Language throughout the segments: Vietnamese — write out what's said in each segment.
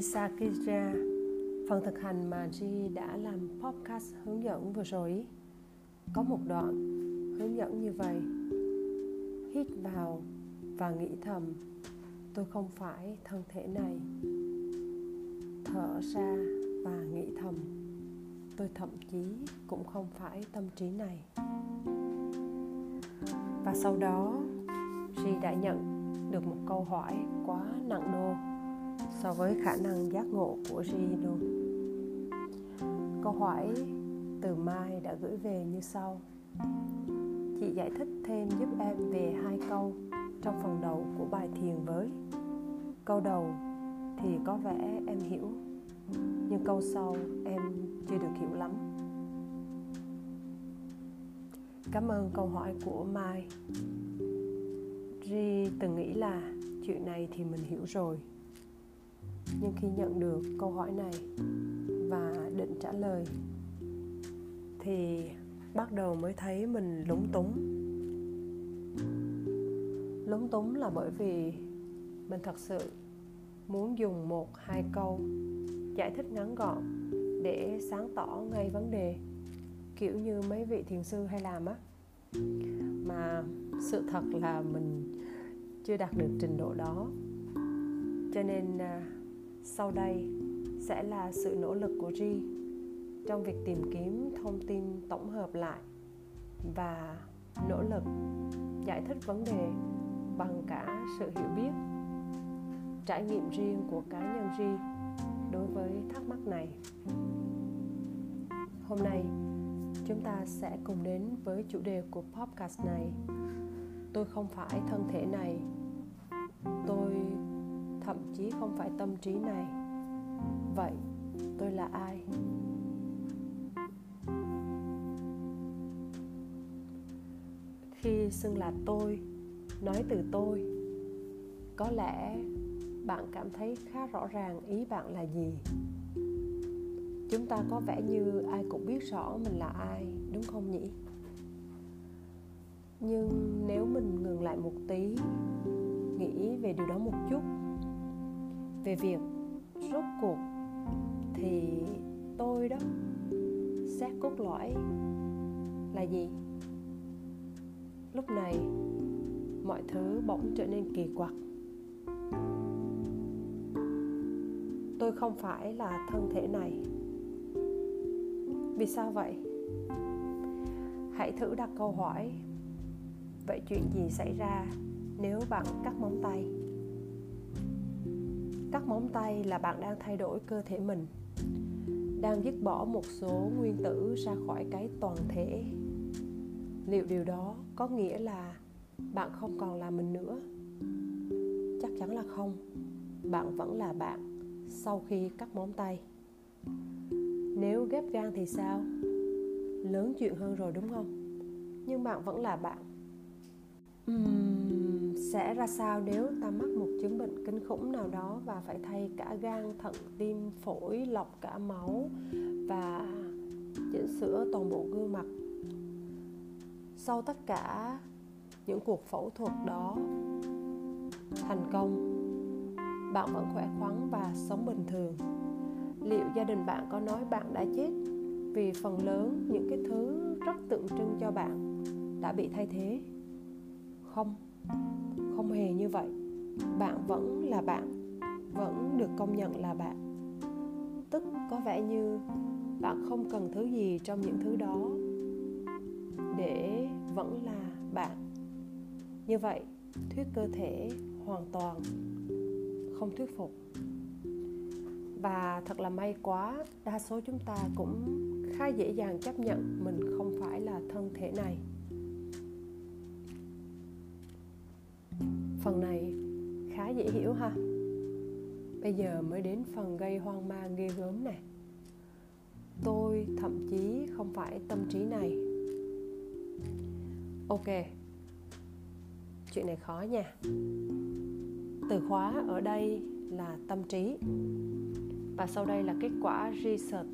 Isakira phần thực hành mà Ji đã làm podcast hướng dẫn vừa rồi có một đoạn hướng dẫn như vậy. Hít vào và nghĩ thầm, tôi không phải thân thể này. Thở ra và nghĩ thầm, tôi thậm chí cũng không phải tâm trí này. Và sau đó Ji đã nhận được một câu hỏi quá nặng đô so với khả năng giác ngộ của Jihino. câu hỏi từ Mai đã gửi về như sau. Chị giải thích thêm giúp em về hai câu trong phần đầu của bài thiền với. Câu đầu thì có vẻ em hiểu, nhưng câu sau em chưa được hiểu lắm. Cảm ơn câu hỏi của mai. Ri từng nghĩ là chuyện này thì mình hiểu rồi nhưng khi nhận được câu hỏi này và định trả lời thì bắt đầu mới thấy mình lúng túng. Lúng túng là bởi vì mình thật sự muốn dùng một hai câu giải thích ngắn gọn để sáng tỏ ngay vấn đề kiểu như mấy vị thiền sư hay làm á. Mà sự thật là mình chưa đạt được trình độ đó. Cho nên à, sau đây sẽ là sự nỗ lực của Ri trong việc tìm kiếm thông tin tổng hợp lại và nỗ lực giải thích vấn đề bằng cả sự hiểu biết, trải nghiệm riêng của cá nhân Ri đối với thắc mắc này. Hôm nay, chúng ta sẽ cùng đến với chủ đề của podcast này. Tôi không phải thân thể này. Tôi thậm chí không phải tâm trí này. Vậy, tôi là ai? Khi xưng là tôi, nói từ tôi, có lẽ bạn cảm thấy khá rõ ràng ý bạn là gì. Chúng ta có vẻ như ai cũng biết rõ mình là ai, đúng không nhỉ? Nhưng nếu mình ngừng lại một tí, nghĩ về điều đó một chút về việc rốt cuộc thì tôi đó xác cốt lõi là gì? Lúc này mọi thứ bỗng trở nên kỳ quặc. Tôi không phải là thân thể này. Vì sao vậy? Hãy thử đặt câu hỏi, vậy chuyện gì xảy ra nếu bạn cắt móng tay? Cắt móng tay là bạn đang thay đổi cơ thể mình. Đang dứt bỏ một số nguyên tử ra khỏi cái toàn thể. Liệu điều đó có nghĩa là bạn không còn là mình nữa? Chắc chắn là không. Bạn vẫn là bạn sau khi cắt móng tay. Nếu ghép gan thì sao? Lớn chuyện hơn rồi đúng không? Nhưng bạn vẫn là bạn. Uhm, sẽ ra sao nếu ta mắc một chứng bệnh kinh khủng nào đó và phải thay cả gan, thận, tim, phổi, lọc cả máu và chỉnh sửa toàn bộ gương mặt? Sau tất cả những cuộc phẫu thuật đó, thành công, bạn vẫn khỏe khoắn và sống bình thường. Liệu gia đình bạn có nói bạn đã chết vì phần lớn những cái thứ rất tượng trưng cho bạn đã bị thay thế? Không vậy, bạn vẫn là bạn, vẫn được công nhận là bạn. Tức có vẻ như bạn không cần thứ gì trong những thứ đó để vẫn là bạn. Như vậy, thuyết cơ thể hoàn toàn không thuyết phục. Và thật là may quá, đa số chúng ta cũng khá dễ dàng chấp nhận mình không phải là thân thể này. Phần này khá dễ hiểu ha. Bây giờ mới đến phần gây hoang mang ghê gớm này tôi thậm chí không phải tâm trí này. Ok, chuyện này khó nha. Từ khóa ở đây là tâm trí và sau đây là kết quả research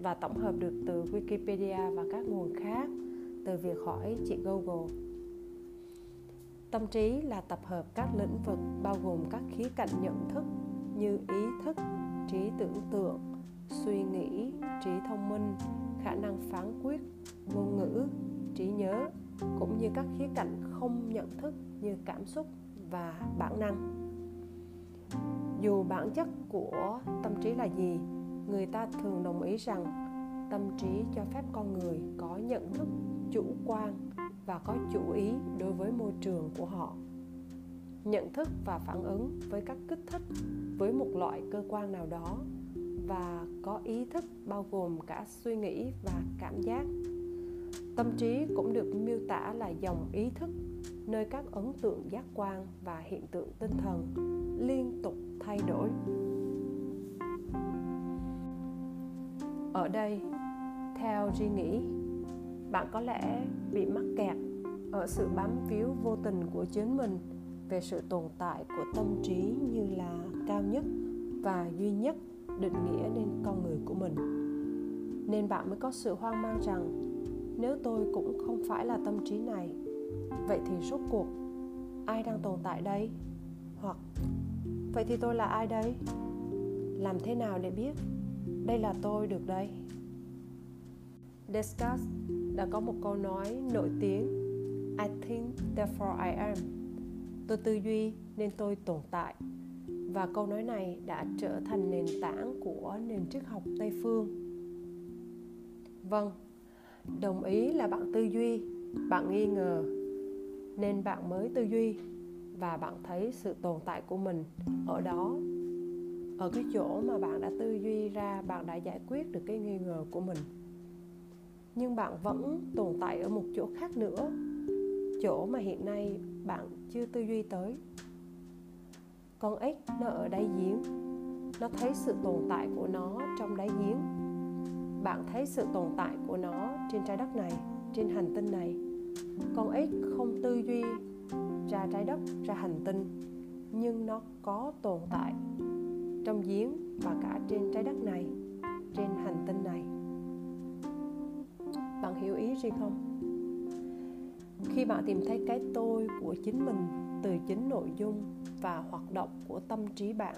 và tổng hợp được từ Wikipedia và các nguồn khác, từ việc hỏi chị Google. Tâm trí là tập hợp các lĩnh vực bao gồm các khía cạnh nhận thức như ý thức, trí tưởng tượng suy nghĩ trí thông minh khả năng phán quyết ngôn ngữ trí nhớ cũng như các khía cạnh không nhận thức như cảm xúc và bản năng. Dù bản chất của tâm trí là gì người ta thường đồng ý rằng tâm trí cho phép con người có nhận thức chủ quan và có chủ ý đối với môi trường của họ. Nhận thức và phản ứng với các kích thích với một loại cơ quan nào đó và có ý thức bao gồm cả suy nghĩ và cảm giác. Tâm trí cũng được miêu tả là dòng ý thức, nơi các ấn tượng giác quan và hiện tượng tinh thần liên tục thay đổi. Ở đây, theo suy nghĩ bạn có lẽ bị mắc kẹt ở sự bám víu vô tình của chính mình về sự tồn tại của tâm trí như là cao nhất và duy nhất định nghĩa nên con người của mình. Nên bạn mới có sự hoang mang rằng, nếu tôi cũng không phải là tâm trí này, vậy thì rốt cuộc ai đang tồn tại đây? Hoặc, vậy thì tôi là ai đây? Làm thế nào để biết đây là tôi được đây? Discuss đã có một câu nói nổi tiếng, I think, therefore I am. Tôi tư duy nên tôi tồn tại. Và câu nói này đã trở thành nền tảng của nền triết học tây phương. Vâng đồng ý là bạn tư duy, bạn nghi ngờ. Nên bạn mới tư duy và bạn thấy sự tồn tại của mình ở đó. Ở cái chỗ mà bạn đã tư duy ra, bạn đã giải quyết được cái nghi ngờ của mình nhưng bạn vẫn tồn tại ở một chỗ khác nữa, chỗ mà hiện nay bạn chưa tư duy tới. Con ếch nó ở đáy giếng, nó thấy sự tồn tại của nó trong đáy giếng. Bạn thấy sự tồn tại của nó trên trái đất này, trên hành tinh này. Con ếch không tư duy ra trái đất, ra hành tinh, nhưng nó có tồn tại trong giếng và cả trên trái đất này, trên hành tinh này hiểu ý gì không? Khi bạn tìm thấy cái tôi của chính mình từ chính nội dung và hoạt động của tâm trí bạn,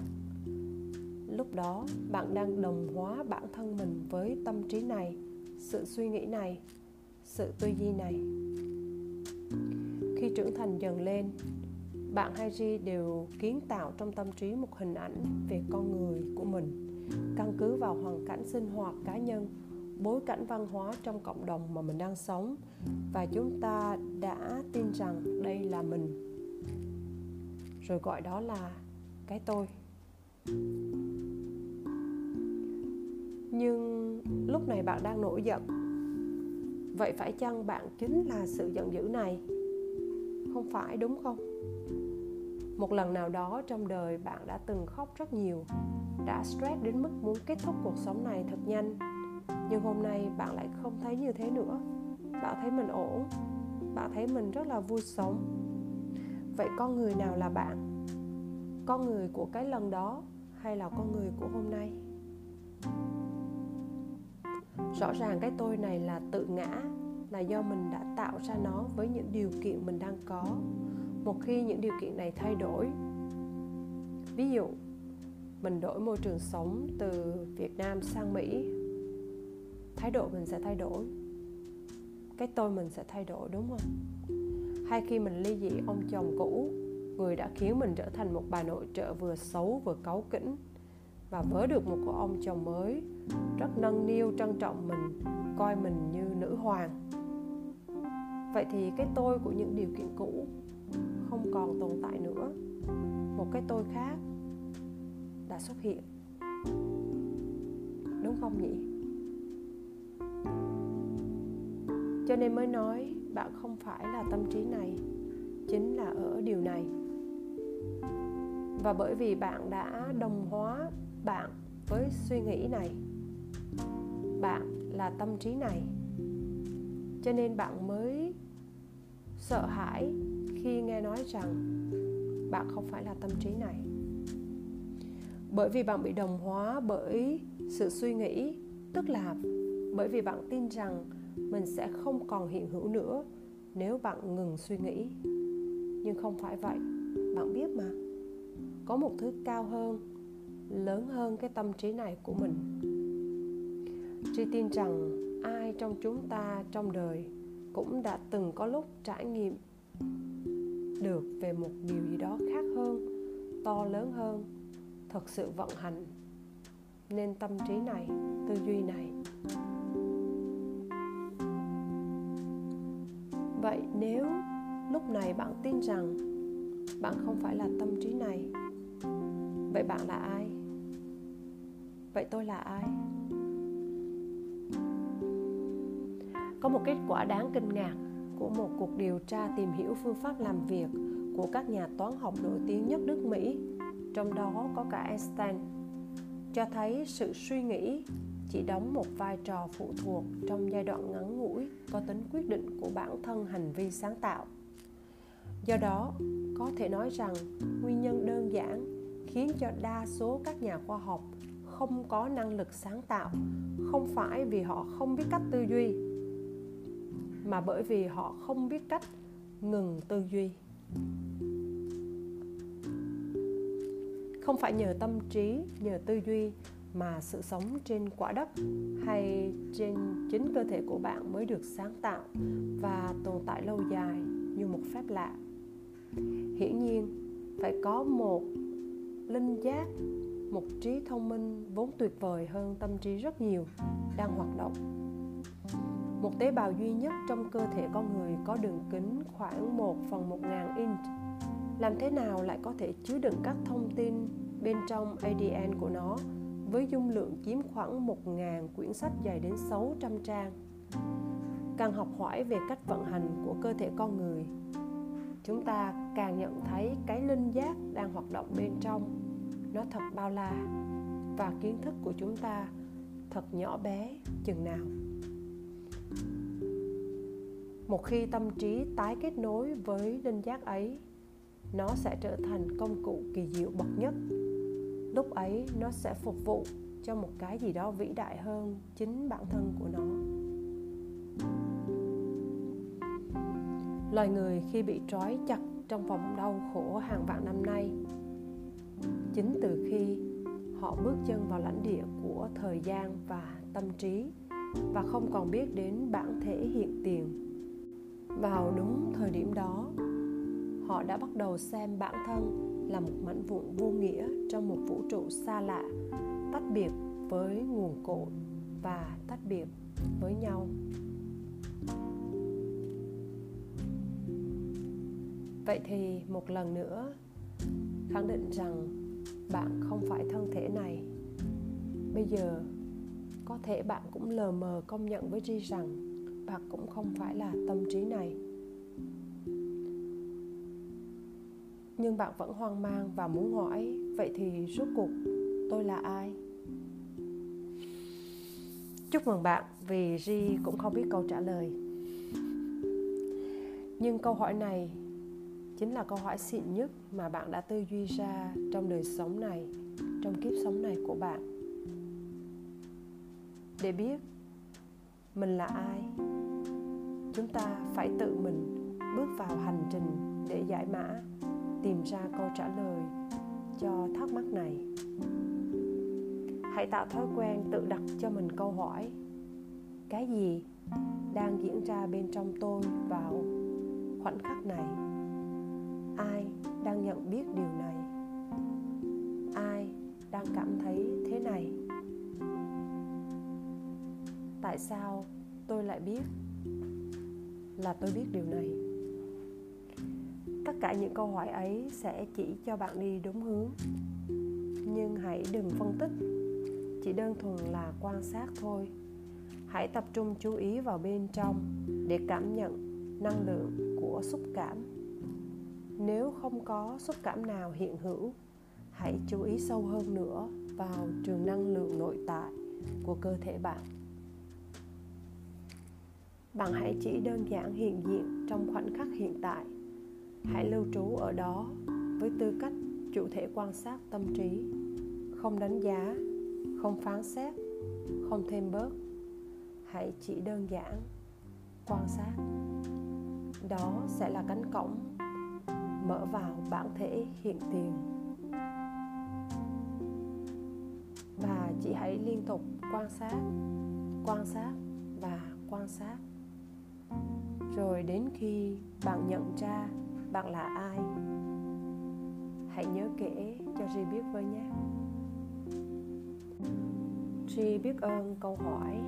lúc đó bạn đang đồng hóa bản thân mình với tâm trí này, sự suy nghĩ này, sự tư duy này. Khi trưởng thành dần lên, bạn hay Ri đều kiến tạo trong tâm trí một hình ảnh về con người của mình, căn cứ vào hoàn cảnh sinh hoạt cá nhân bối cảnh văn hóa trong cộng đồng mà mình đang sống. Và chúng ta đã tin rằng đây là mình. Rồi gọi đó là cái tôi. Nhưng lúc này bạn đang nổi giận. Vậy phải chăng bạn chính là sự giận dữ này? Không phải, đúng không? Một lần nào đó trong đời bạn đã từng khóc rất nhiều, đã stress đến mức muốn kết thúc cuộc sống này thật nhanh nhưng hôm nay bạn lại không thấy như thế nữa. Bạn thấy mình ổn. Bạn thấy mình rất là vui sống. Vậy con người nào là bạn? Con người của cái lần đó hay là con người của hôm nay? Rõ ràng cái tôi này là tự ngã, là do mình đã tạo ra nó với những điều kiện mình đang có. Một khi những điều kiện này thay đổi, ví dụ, mình đổi môi trường sống từ việt nam sang mỹ thái độ mình sẽ thay đổi. Cái tôi mình sẽ thay đổi, đúng không? Hay khi mình ly dị ông chồng cũ, người đã khiến mình trở thành một bà nội trợ vừa xấu vừa cáu kỉnh và vớ được một cô ông chồng mới, rất nâng niu, trân trọng mình, coi mình như nữ hoàng. Vậy thì cái tôi của những điều kiện cũ không còn tồn tại nữa. Một cái tôi khác đã xuất hiện. Đúng không nhỉ? Cho nên mới nói bạn không phải là tâm trí này, chính là ở điều này. Và bởi vì bạn đã đồng hóa bạn với suy nghĩ này, bạn là tâm trí này, cho nên bạn mới sợ hãi khi nghe nói rằng bạn không phải là tâm trí này. Bởi vì bạn bị đồng hóa bởi sự suy nghĩ, tức là bởi vì bạn tin rằng mình sẽ không còn hiện hữu nữa nếu bạn ngừng suy nghĩ. Nhưng không phải vậy, bạn biết mà. Có một thứ cao hơn, lớn hơn cái tâm trí này của mình. Tri tin rằng ai trong chúng ta trong đời cũng đã từng có lúc trải nghiệm được về một điều gì đó khác hơn, to lớn hơn, thật sự vận hành. Nên tâm trí này, tư duy này vậy nếu lúc này bạn tin rằng bạn không phải là tâm trí này vậy bạn là ai? Vậy tôi là ai? Có một kết quả đáng kinh ngạc của một cuộc điều tra tìm hiểu phương pháp làm việc của các nhà toán học nổi tiếng nhất nước Mỹ, trong đó có cả Einstein, cho thấy sự suy nghĩ chỉ đóng một vai trò phụ thuộc trong giai đoạn ngắn ngủi có tính quyết định của bản thân hành vi sáng tạo. Do đó, có thể nói rằng nguyên nhân đơn giản khiến cho đa số các nhà khoa học không có năng lực sáng tạo không phải vì họ không biết cách tư duy mà bởi vì họ không biết cách ngừng tư duy không phải nhờ tâm trí nhờ tư duy mà sự sống trên quả đất hay trên chính cơ thể của bạn mới được sáng tạo và tồn tại lâu dài như một phép lạ. Hiển nhiên, phải có một linh giác, một trí thông minh vốn tuyệt vời hơn tâm trí rất nhiều đang hoạt động. Một tế bào duy nhất trong cơ thể con người có đường kính khoảng 1 phần 1 ngàn inch. Làm thế nào lại có thể chứa đựng các thông tin bên trong ADN của nó? Với dung lượng chiếm khoảng 1.000 quyển sách dày đến 600 trang. Càng học hỏi về cách vận hành của cơ thể con người, chúng ta càng nhận thấy cái linh giác đang hoạt động bên trong. Nó thật bao la và kiến thức của chúng ta thật nhỏ bé chừng nào một khi tâm trí tái kết nối với linh giác ấy nó sẽ trở thành công cụ kỳ diệu bậc nhất lúc ấy nó sẽ phục vụ cho một cái gì đó vĩ đại hơn chính bản thân của nó. Loài người khi bị trói chặt trong vòng đau khổ hàng vạn năm nay, chính từ khi họ bước chân vào lãnh địa của thời gian và tâm trí và không còn biết đến bản thể hiện tiền. Vào đúng thời điểm đó, họ đã bắt đầu xem bản thân là một mảnh vụn vô nghĩa trong một vũ trụ xa lạ, tách biệt với nguồn cội và tách biệt với nhau. Vậy thì một lần nữa, khẳng định rằng bạn không phải thân thể này. Bây giờ, có thể bạn cũng lờ mờ công nhận với Ri rằng bạn cũng không phải là tâm trí này. Nhưng bạn vẫn hoang mang và muốn hỏi, vậy thì rốt cuộc tôi là ai? Chúc mừng bạn, vì Ri cũng không biết câu trả lời. Nhưng câu hỏi này chính là câu hỏi xịn nhất mà bạn đã tư duy ra trong đời sống này, trong kiếp sống này của bạn. Để biết mình là ai, chúng ta phải tự mình bước vào hành trình để giải mã tìm ra câu trả lời cho thắc mắc này. Hãy tạo thói quen tự đặt cho mình câu hỏi, cái gì đang diễn ra bên trong tôi vào khoảnh khắc này? Ai đang nhận biết điều này? Ai đang cảm thấy thế này? Tại sao tôi lại biết là tôi biết điều này? Tất cả những câu hỏi ấy sẽ chỉ cho bạn đi đúng hướng. Nhưng hãy đừng phân tích, chỉ đơn thuần là quan sát thôi. Hãy tập trung chú ý vào bên trong để cảm nhận năng lượng của xúc cảm. Nếu không có xúc cảm nào hiện hữu, hãy chú ý sâu hơn nữa vào trường năng lượng nội tại của cơ thể bạn. Bạn hãy chỉ đơn giản hiện diện trong khoảnh khắc hiện tại hãy lưu trú ở đó với tư cách chủ thể quan sát tâm trí. Không đánh giá, không phán xét, không thêm bớt. Hãy chỉ đơn giản quan sát. Đó sẽ là cánh cổng mở vào bản thể hiện tiền. Và chị hãy liên tục quan sát quan sát và quan sát. Rồi đến khi bạn nhận ra bạn là ai? Hãy nhớ kể cho Ri biết với nhé. Ri biết ơn câu hỏi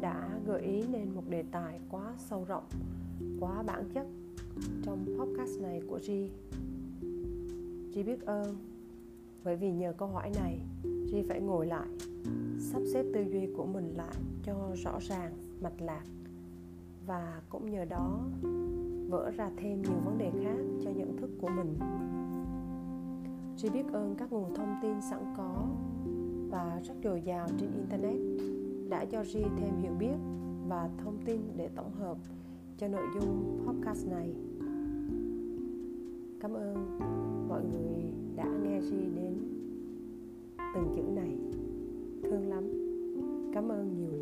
đã gợi ý nên một đề tài quá sâu rộng, quá bản chất trong podcast này của Ri Ri biết ơn, bởi vì nhờ câu hỏi này Ri phải ngồi lại, sắp xếp tư duy của mình lại cho rõ ràng, mạch lạc. Và cũng nhờ đó, vỡ ra thêm nhiều vấn đề khác của mình. Tri biết ơn các nguồn thông tin sẵn có và rất dồi dào trên internet đã cho Ri thêm hiểu biết và thông tin để tổng hợp cho nội dung podcast này. Cảm ơn mọi người đã nghe Ri đến từng chữ này. Thương lắm. Cảm ơn nhiều lắm